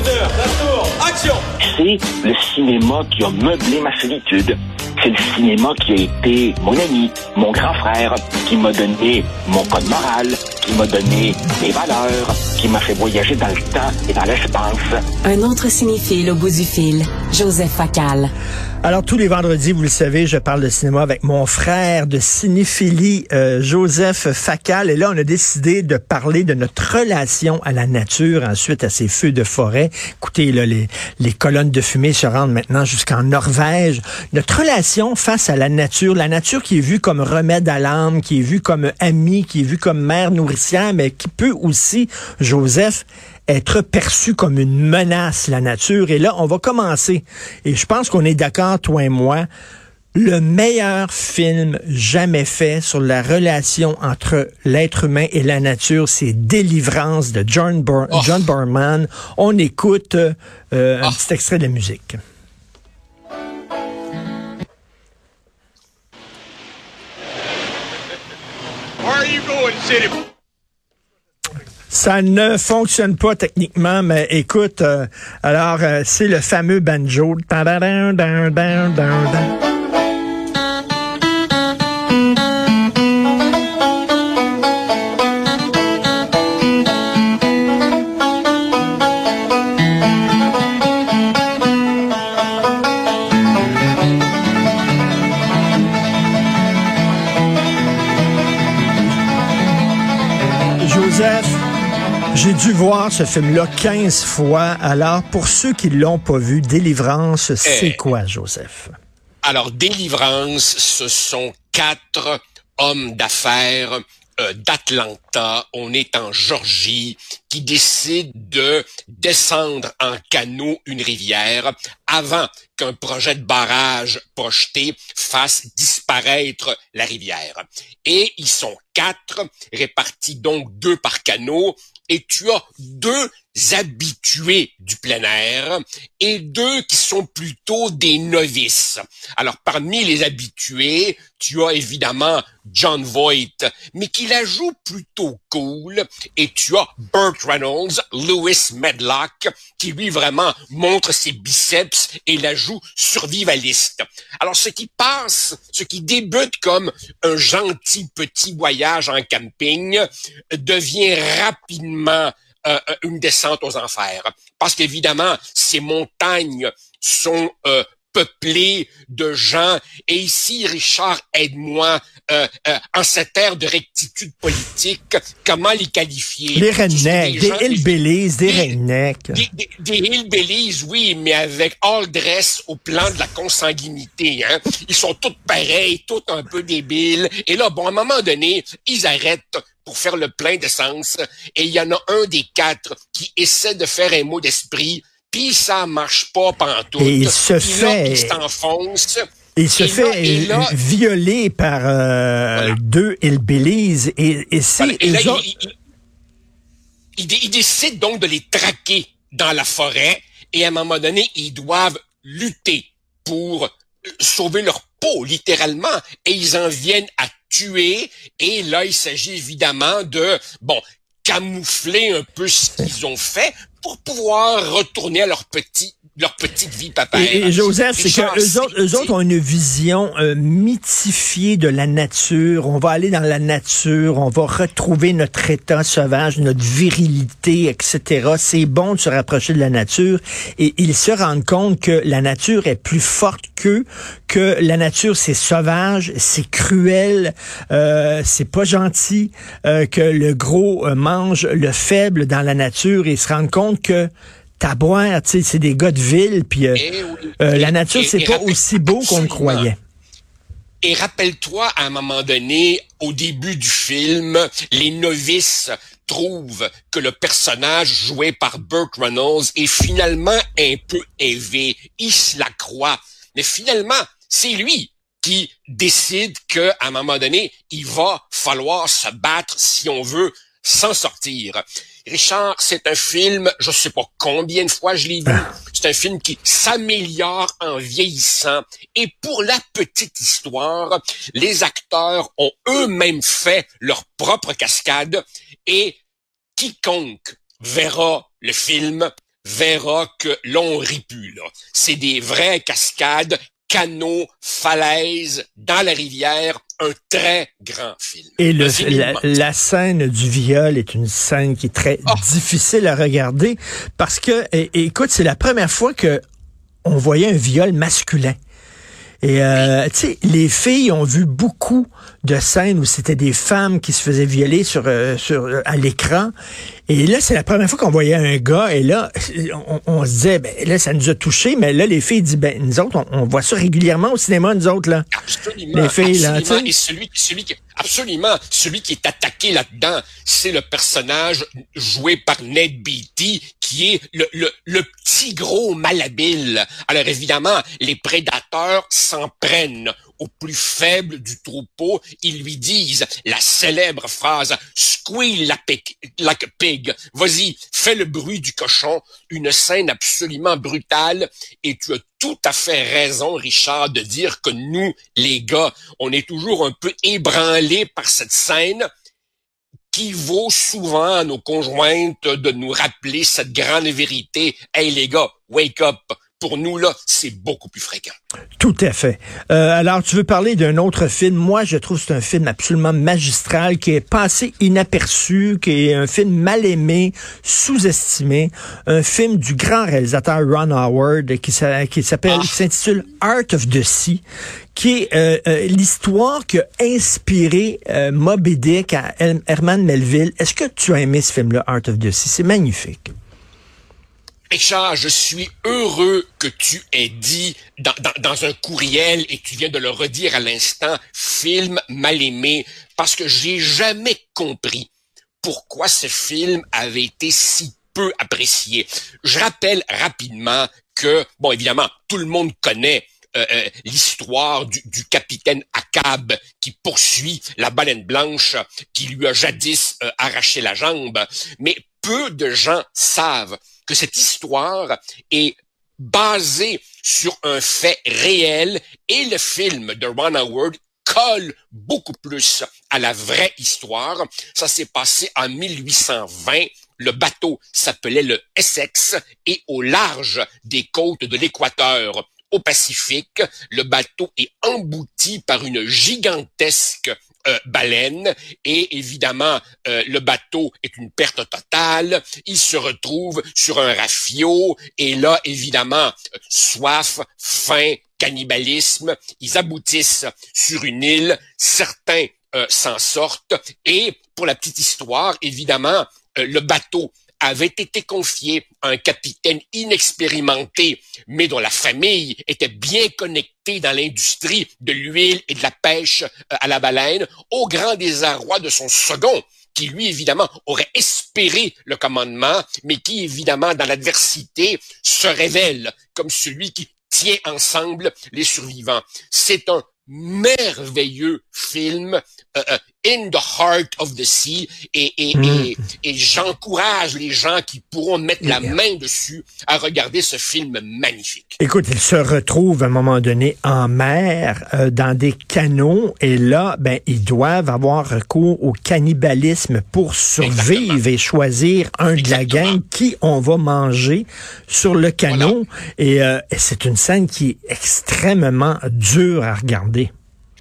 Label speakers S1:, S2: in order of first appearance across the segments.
S1: moteur, la tour, action
S2: C'est le cinéma qui a meublé ma solitude. C'est le cinéma qui a été mon ami, mon grand frère, qui m'a donné mon code moral, qui m'a donné mes valeurs, qui m'a fait voyager dans le temps et dans l'espace.
S3: Un autre cinéphile au bout du fil, Joseph Facal.
S4: Alors tous les vendredis, vous le savez, je parle de cinéma avec mon frère de cinéphilie, euh, Joseph Facal. Et là, on a décidé de parler de notre relation à la nature ensuite à ces feux de forêt. Écoutez, là, les, les colonnes de fumée se rendent maintenant jusqu'en Norvège. Notre relation face à la nature, la nature qui est vue comme remède à l'âme, qui est vue comme amie, qui est vue comme mère nourricière, mais qui peut aussi, Joseph, être perçu comme une menace, la nature. Et là, on va commencer. Et je pense qu'on est d'accord, toi et moi. Le meilleur film jamais fait sur la relation entre l'être humain et la nature, c'est Délivrance de John, Bur
S5: Oh.
S4: John Barman. On écoute euh, un
S5: Oh.
S4: petit extrait de musique.
S6: Where are you going, city?
S4: Ça ne fonctionne pas techniquement, mais écoute, euh, alors euh, c'est le fameux banjo. Dû voir ce film-là 15 fois. Alors, pour ceux qui l'ont pas vu, Délivrance, c'est
S5: Eh.
S4: quoi, Joseph?
S5: Alors, Délivrance, ce sont quatre hommes d'affaires euh, d'Atlanta. On est en Georgie qui décident de descendre en canot une rivière avant qu'un projet de barrage projeté fasse disparaître la rivière. Et ils sont quatre, répartis donc deux par canot, et tu as deux habitués du plein air et deux qui sont plutôt des novices. Alors parmi les habitués, tu as évidemment John Voight, mais qui la joue plutôt cool, et tu as Burt Reynolds, Lewis Medlock, qui lui vraiment montre ses biceps et la joue survivaliste. Alors ce qui passe, ce qui débute comme un gentil petit voyage en camping, devient rapidement euh, une descente aux enfers. Parce qu'évidemment, ces montagnes sont euh, peuplées de gens. Et ici, Richard, aide-moi, euh, euh, en cette ère de rectitude politique, comment les qualifier?
S4: Les rednecks, des hillbillies, des
S5: des-
S4: rednecks.
S5: des, des, des hillbillies, oui, mais avec all dress au plan de la consanguinité. Hein. Ils sont tous pareils, tous un peu débiles. Et là, bon, à un moment donné, ils arrêtent pour faire le plein d'essence. Et il y en a un des quatre qui essaie de faire un mot d'esprit, puis ça marche pas pantoute.
S4: Et il se
S5: Puis là,
S4: fait-
S5: il s'enfonce.
S4: Il se
S5: Et
S4: fait
S5: là- et là-
S4: violer par euh,
S5: Voilà.
S4: deux hillbillies et, et c'est
S5: Voilà.
S4: Eux
S5: il, il- il- il dé- il décide donc de les traquer dans la forêt et à un moment donné, ils doivent lutter pour sauver leur peau, littéralement, et ils en viennent à tuer. Et là, il s'agit évidemment de, bon, camoufler un peu ce qu'ils ont fait pour pouvoir retourner à leur petit leur petite vie papa.
S4: Et, et Joseph, c'est que eux autres, eux autres ont une vision euh, mythifiée de la nature. On va aller dans la nature, on va retrouver notre état sauvage, notre virilité, etc. C'est bon de se rapprocher de la nature. Et ils se rendent compte que la nature est plus forte qu'eux, que la nature c'est sauvage, c'est cruel, euh, c'est pas gentil, euh, que le gros euh, mange le faible dans la nature. Et ils se rendent compte que Taboire, tu sais, c'est des gars de ville, puis euh,
S5: Eh oui.
S4: euh,
S5: Et-
S4: la nature, c'est pas aussi beau qu'on le croyait.
S5: Et rappelle-toi, à un moment donné, au début du film, les novices trouvent que le personnage joué par Burt Reynolds est finalement un peu élevé. Il se la croit. Mais finalement, c'est lui qui décide que, à un moment donné, il va falloir se battre si on veut s'en sortir. Richard, c'est un film, je sais pas combien de fois je l'ai vu, c'est un film qui s'améliore en vieillissant. Et pour la petite histoire, les acteurs ont eux-mêmes fait leur propre cascade et quiconque verra le film verra que l'on là. C'est des vraies cascades, canaux, falaises, dans la rivière, un très grand film.
S4: Et le, la, scène du viol est une scène qui est très oh. difficile à regarder parce que, écoute, c'est la première fois que on voyait un viol masculin. Et euh, tu sais, les filles ont vu beaucoup de scènes où c'était des femmes qui se faisaient violer sur, euh, sur à l'écran. Et là, c'est la première fois qu'on voyait un gars. Et là, on, se disait, ben là, ça nous a touchés. Mais là, les filles disent, ben nous autres, on, voit ça régulièrement au cinéma, nous autres là.
S5: Absolument. Les filles absolument. là. Et celui, celui qui, absolument, celui qui est attaqué là-dedans, c'est le personnage joué par Ned Beatty, qui est le, le, le petit gros malhabile. Alors évidemment, les prédateurs s'en prennent au plus faible du troupeau, ils lui disent la célèbre phrase Squeal la pig, like a pig. Vas-y, fais le bruit du cochon. Une scène absolument brutale. Et tu as tout à fait raison, Richard, de dire que nous, les gars, on est toujours un peu ébranlés par cette scène qui vaut souvent à nos conjointes de nous rappeler cette grande vérité. Hey les gars, wake up, pour nous, là, c'est beaucoup plus fréquent.
S4: Tout à fait. Euh, alors, tu veux parler d'un autre film? Moi, je trouve que c'est un film absolument magistral qui est passé inaperçu, qui est un film mal aimé, sous-estimé. Un film du grand réalisateur Ron Howard qui, s'appelle, ah. qui s'intitule Art of the Sea, qui est euh, euh, l'histoire qui a inspiré Moby Dick à Herman Melville. Est-ce que tu as aimé ce film-là, Art of the Sea? C'est magnifique.
S5: Richard, je suis heureux que tu aies dit dans, dans, un courriel, et tu viens de le redire à l'instant, film mal aimé, parce que j'ai jamais compris pourquoi ce film avait été si peu apprécié. Je rappelle rapidement que, bon, évidemment, tout le monde connaît euh, euh, l'histoire du, du, capitaine Akab qui poursuit la baleine blanche qui lui a jadis euh, arraché la jambe, mais peu de gens savent que cette histoire est basée sur un fait réel et le film de Ron Howard colle beaucoup plus à la vraie histoire. Ça s'est passé en 1820. Le bateau s'appelait le Essex et au large des côtes de l'Équateur, au Pacifique, le bateau est embouti par une gigantesque euh, baleine et évidemment euh, le bateau est une perte totale. Il se retrouve sur un rafio et là évidemment soif, faim, cannibalisme. Ils aboutissent sur une île. Certains euh, s'en sortent et pour la petite histoire, évidemment, le bateau avait été confié à un capitaine inexpérimenté, mais dont la famille était bien connectée dans l'industrie de l'huile et de la pêche euh, à la baleine, au grand désarroi de son second, qui lui, évidemment, aurait espéré le commandement, mais qui, évidemment, dans l'adversité, se révèle comme celui qui tient ensemble les survivants. C'est un merveilleux film euh, euh, In the Heart of the Sea et, et, hmm. et, et j'encourage les gens qui pourront mettre la main dessus à regarder ce film magnifique.
S4: Écoute, ils se retrouvent à un moment donné en mer, euh, dans des canaux, et là, ben, ils doivent avoir recours au cannibalisme pour survivre et choisir un de la gang qui on va manger sur le canot. Et, euh, et c'est une scène qui est extrêmement dure à regarder.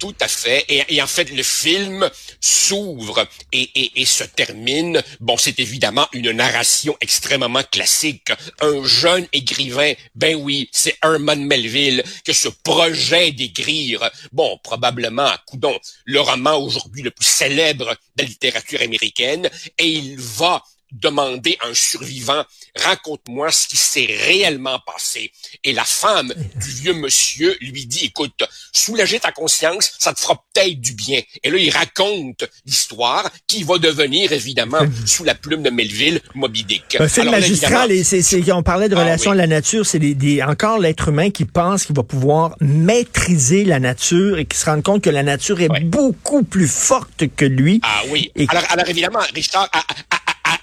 S5: Tout à fait. Et, en fait, le film s'ouvre et, et, se termine. Bon, c'est évidemment une narration extrêmement classique. Un jeune écrivain, ben oui, c'est Herman Melville que ce projet d'écrire, bon, probablement, coudon, le roman aujourd'hui le plus célèbre de la littérature américaine, et il va demander à un survivant, raconte-moi ce qui s'est réellement passé. Et la femme du vieux monsieur lui dit, écoute, soulager ta conscience, ça te fera peut-être du bien. Et là, il raconte l'histoire qui va devenir, évidemment, sous la plume de Melville, Moby Dick.
S4: Un film magistral, et c'est, on parlait de ah relation à la nature, c'est des, encore l'être humain qui pense qu'il va pouvoir maîtriser la nature et qui se rend compte que la nature est beaucoup plus forte que lui.
S5: Ah oui. Alors, alors évidemment, Richard, à,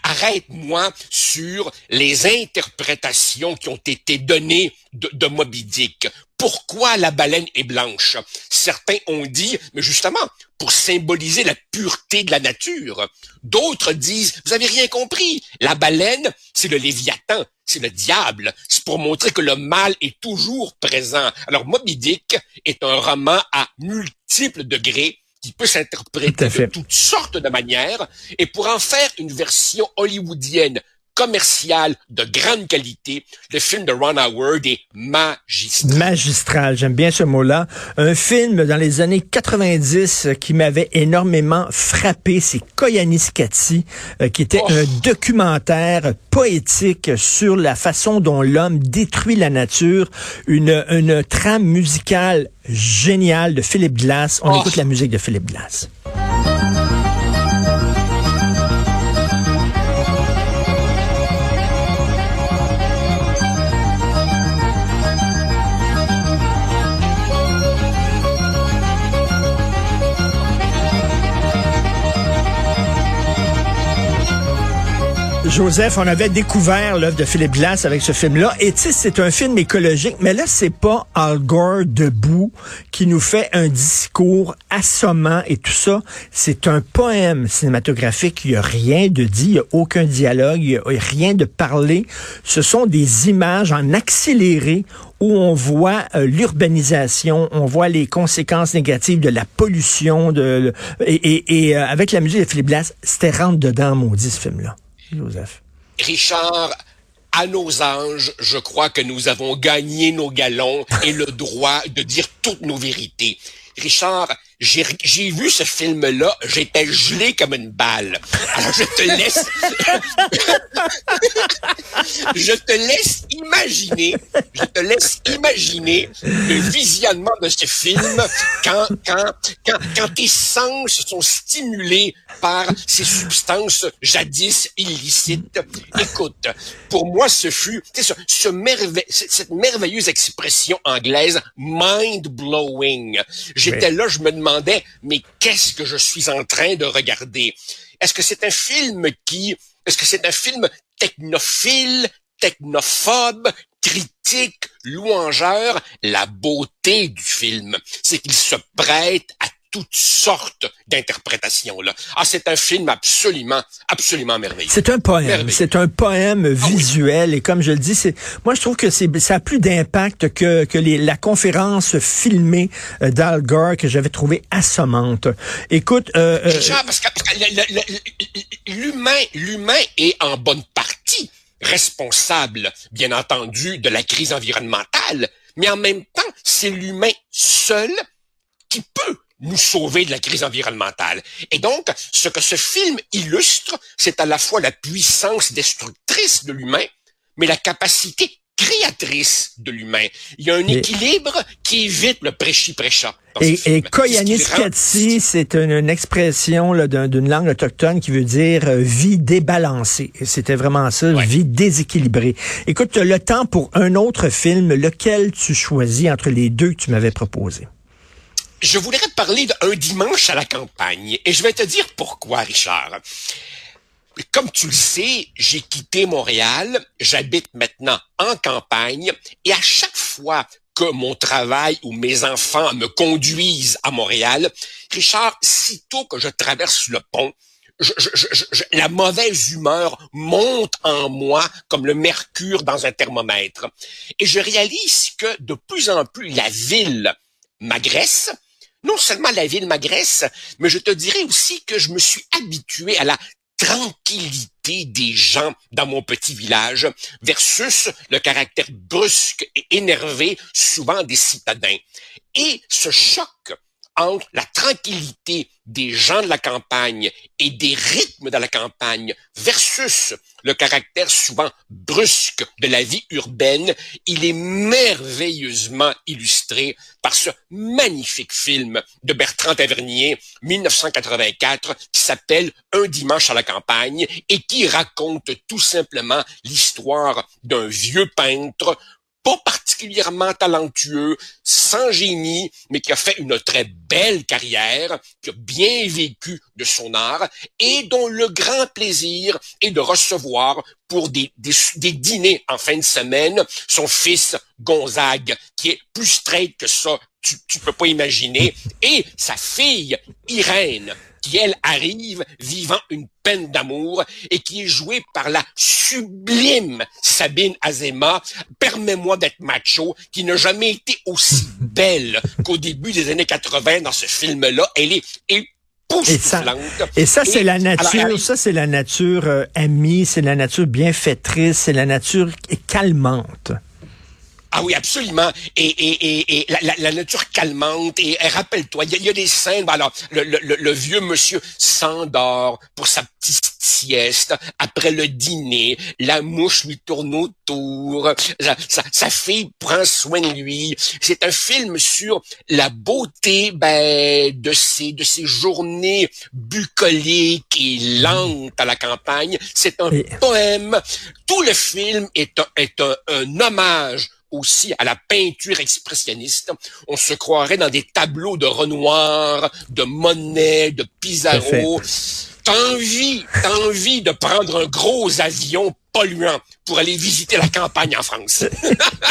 S5: arrête-moi sur les interprétations qui ont été données de, Moby Dick. Pourquoi la baleine est blanche? Certains ont dit, mais justement, pour symboliser la pureté de la nature. D'autres disent, vous avez rien compris, la baleine, c'est le Léviathan, c'est le diable. C'est pour montrer que le mal est toujours présent. Alors, Moby Dick est un roman à multiples degrés qui peut s'interpréter de toutes sortes de manières. Et pour en faire une version hollywoodienne commercial de grande qualité. Le film de Ron Howard est magistral.
S4: Magistral, j'aime bien ce mot-là. Un film dans les années 90 qui m'avait énormément frappé, c'est Koyaanisqatsi, euh, qui était oh. un documentaire poétique sur la façon dont l'homme détruit la nature, une, une trame musicale géniale de Philippe Glass. On oh. écoute la musique de Philippe Glass. Joseph, on avait découvert l'œuvre de Philippe Glass avec ce film-là. Et tu sais, c'est un film écologique, mais là, c'est pas Al Gore debout qui nous fait un discours assommant et tout ça. C'est un poème cinématographique. Il n'y a rien de dit, il n'y a aucun dialogue, il n'y a rien de parlé. Ce sont des images en accéléré où on voit euh, l'urbanisation, on voit les conséquences négatives de la pollution, de, et, et, euh, avec la musique de Philippe Glass, c'était rentre dedans, maudit, ce film-là.
S5: Richard, à nos anges, je crois que nous avons gagné nos galons et le droit de dire toutes nos vérités. Richard, j'ai vu ce film-là, j'étais gelé comme une balle. Alors je te laisse, je te laisse imaginer, je te laisse imaginer le visionnement de ce film quand quand quand, quand tes sens sont stimulés par ces substances jadis illicites. Écoute, pour moi, ce fut ce, ce cette merveilleuse expression anglaise mind blowing. J'étais là, je me demandais mais qu'est-ce que je suis en train de regarder? Est-ce que c'est un film qui, est-ce que c'est un film technophile, technophobe, critique, louangeur? La beauté du film, c'est qu'il se prête toutes sortes d'interprétations là. Ah, c'est un film absolument, absolument merveilleux.
S4: C'est un poème. C'est un poème ah visuel et comme je le dis, c'est moi je trouve que c'est ça a plus d'impact que que les, la conférence filmée euh, d'Al Gore que j'avais trouvé assommante. Écoute,
S5: euh, euh parce que l'humain, l'humain est en bonne partie responsable, bien entendu, de la crise environnementale, mais en même temps, c'est l'humain seul qui peut nous sauver de la crise environnementale. Et donc, ce que ce film illustre, c'est à la fois la puissance destructrice de l'humain, mais la capacité créatrice de l'humain. Il y a un équilibre qui évite le prêchi-prêcha.
S4: Et, et Koyaanisqatsi, c'est une, expression d'une langue autochtone qui veut dire euh, vie débalancée. C'était vraiment ça, vie déséquilibrée. Écoute, le temps pour un autre film, lequel tu choisis entre les deux que tu m'avais proposés?
S5: Je voudrais parler d'un dimanche à la campagne. Et je vais te dire pourquoi, Richard. Comme tu le sais, j'ai quitté Montréal, j'habite maintenant en campagne, et à chaque fois que mon travail ou mes enfants me conduisent à Montréal, Richard, sitôt que je traverse le pont, la mauvaise humeur monte en moi comme le mercure dans un thermomètre. Et je réalise que de plus en plus la ville m'agresse, non seulement la ville m'agresse, mais je te dirais aussi que je me suis habitué à la tranquillité des gens dans mon petit village versus le caractère brusque et énervé souvent des citadins. Et ce choc entre la tranquillité des gens de la campagne et des rythmes de la campagne versus le caractère souvent brusque de la vie urbaine, il est merveilleusement illustré par ce magnifique film de Bertrand Tavernier, 1984, qui s'appelle Un dimanche à la campagne et qui raconte tout simplement l'histoire d'un vieux peintre pas particulièrement talentueux, sans génie, mais qui a fait une très belle carrière, qui a bien vécu de son art et dont le grand plaisir est de recevoir pour des, des, dîners en fin de semaine son fils Gonzague, qui est plus straight que ça, tu, tu peux pas imaginer, et sa fille, Irène, qui, elle, arrive vivant une peine d'amour et qui est jouée par la sublime Sabine Azema. Permets-moi d'être macho, qui n'a jamais été aussi belle qu'au début des années 80 dans ce film-là. Elle est
S4: et ça, et ça c'est la nature, ça c'est la nature euh, amie, c'est la nature bienfaitrice, c'est la nature calmante.
S5: Ah oui, absolument. Et, et, et, et la, la, nature calmante. Et, rappelle-toi, il y, a des scènes. Alors, le, le, le vieux monsieur s'endort pour sa petite sieste. Après le dîner, la mouche lui tourne autour. Sa, sa, fille prend soin de lui. C'est un film sur la beauté ben, de ces de ces journées bucoliques et lentes à la campagne. C'est un poème. Tout le film est un, est un, un hommage aussi à la peinture expressionniste. On se croirait dans des tableaux de Renoir, de Monet, de Pizarro. T'as envie, t'as envie de prendre un gros avion polluant pour aller visiter la campagne en France.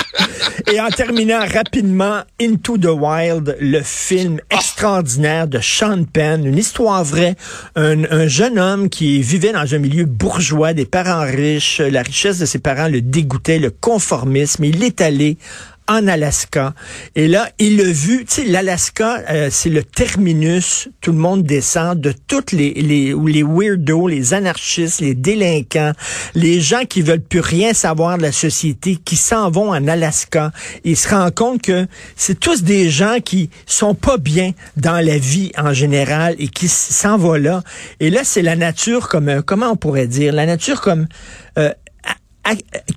S4: Et en terminant rapidement, Into the Wild, le film ah. extraordinaire de Sean Penn, une histoire vraie, un, jeune homme qui vivait dans un milieu bourgeois, des parents riches, la richesse de ses parents le dégoûtait, le conformisme, il est allé en Alaska. Et là, il a vu, tu sais, l'Alaska, euh, c'est le terminus, tout le monde descend, de toutes les, les, les weirdos, les anarchistes, les délinquants, les gens qui veulent plus rien savoir de la société, qui s'en vont en Alaska. Il se rend compte que c'est tous des gens qui sont pas bien dans la vie en général et qui s'en vont là. Et là, c'est la nature comme, euh, comment on pourrait dire, la nature comme euh,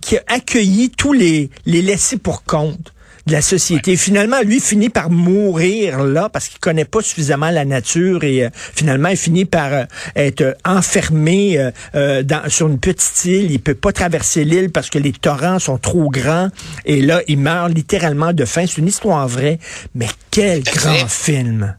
S4: qui a accueilli tous les, les laissés pour compte de la société. Finalement, lui finit par mourir là parce qu'il connaît pas suffisamment la nature et euh, finalement il finit par euh, être enfermé euh, dans, sur une petite île. Il peut pas traverser l'île parce que les torrents sont trop grands et là il meurt littéralement de faim. C'est une histoire vraie, mais quel grand film.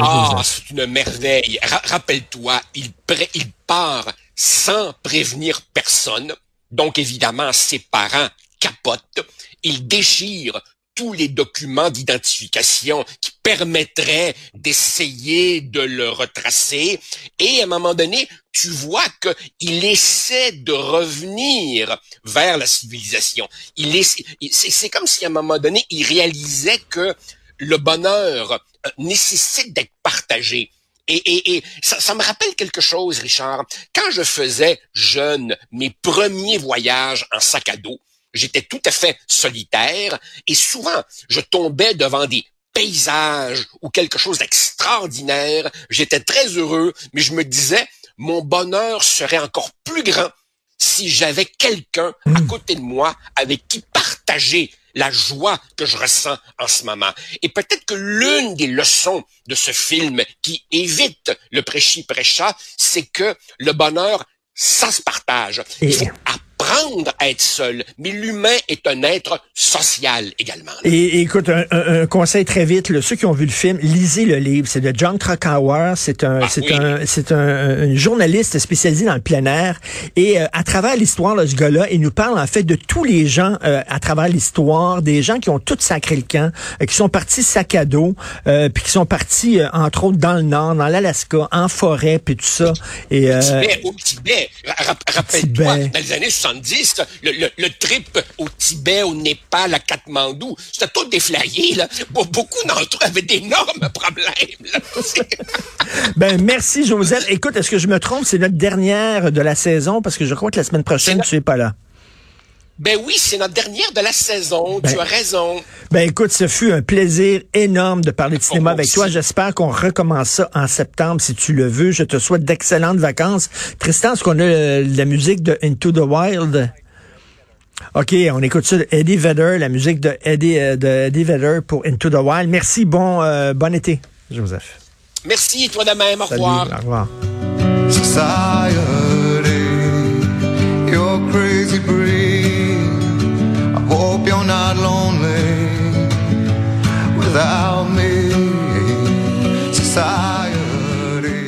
S5: ah, c'est une merveille. Rappelle-toi, il, il part sans prévenir personne donc évidemment, ses parents capotent. Ils déchirent tous les documents d'identification qui permettraient d'essayer de le retracer. Et à un moment donné, tu vois qu'il essaie de revenir vers la civilisation. Il c'est comme si à un moment donné, il réalisait que le bonheur euh, nécessite d'être partagé. Et, et, ça, ça, me rappelle quelque chose, Richard. Quand je faisais jeune mes premiers voyages en sac à dos, j'étais tout à fait solitaire et souvent je tombais devant des paysages ou quelque chose d'extraordinaire. J'étais très heureux, mais je me disais, mon bonheur serait encore plus grand si j'avais quelqu'un à hmm. côté de moi avec qui partager la joie que je ressens en ce moment. Et peut-être que l'une des leçons de ce film qui évite le prêchi-prêcha, c'est que le bonheur, ça se partage. Il faut apprendre à être seul, mais l'humain est un être social également.
S4: Et, écoute, un, conseil très vite, là, ceux qui ont vu le film, lisez le livre. C'est de John Krakauer. C'est un, ah c'est un, c'est un, journaliste spécialisé dans le plein air. Et euh, à travers l'histoire de ce gars-là, il nous parle en fait de tous les gens euh, à travers l'histoire, des gens qui ont tout sacré le camp, euh, qui sont partis sac à dos, puis qui sont partis entre autres dans le nord, dans l'Alaska, en forêt, puis tout ça.
S5: Et au Tibet, au Tibet. Rappelle-toi, dans les années 70, le, le, trip au Tibet, au Népal, à Katmandou, c'était tout déflayé. Là. Beaucoup d'entre eux avaient d'énormes problèmes.
S4: ben merci Joseph. Écoute, est-ce que je me trompe? C'est notre dernière de la saison parce que je crois que la semaine prochaine, tu es pas là.
S5: Ben oui, c'est notre dernière de la saison. tu ben, as raison.
S4: Ben écoute, ce fut un plaisir énorme de parler de cinéma avec toi. J'espère qu'on recommence ça en septembre si tu le veux. Je te souhaite d'excellentes vacances. Tristan, est-ce qu'on a euh, la musique de Into the Wild? OK, on écoute ça Eddie Vedder, la musique de Eddie, euh, de Eddie Vedder pour Into the Wild. Merci, bon, euh, bon été, Joseph.
S5: Merci, toi de même. Au revoir.
S4: Au revoir. You're not lonely without me. Society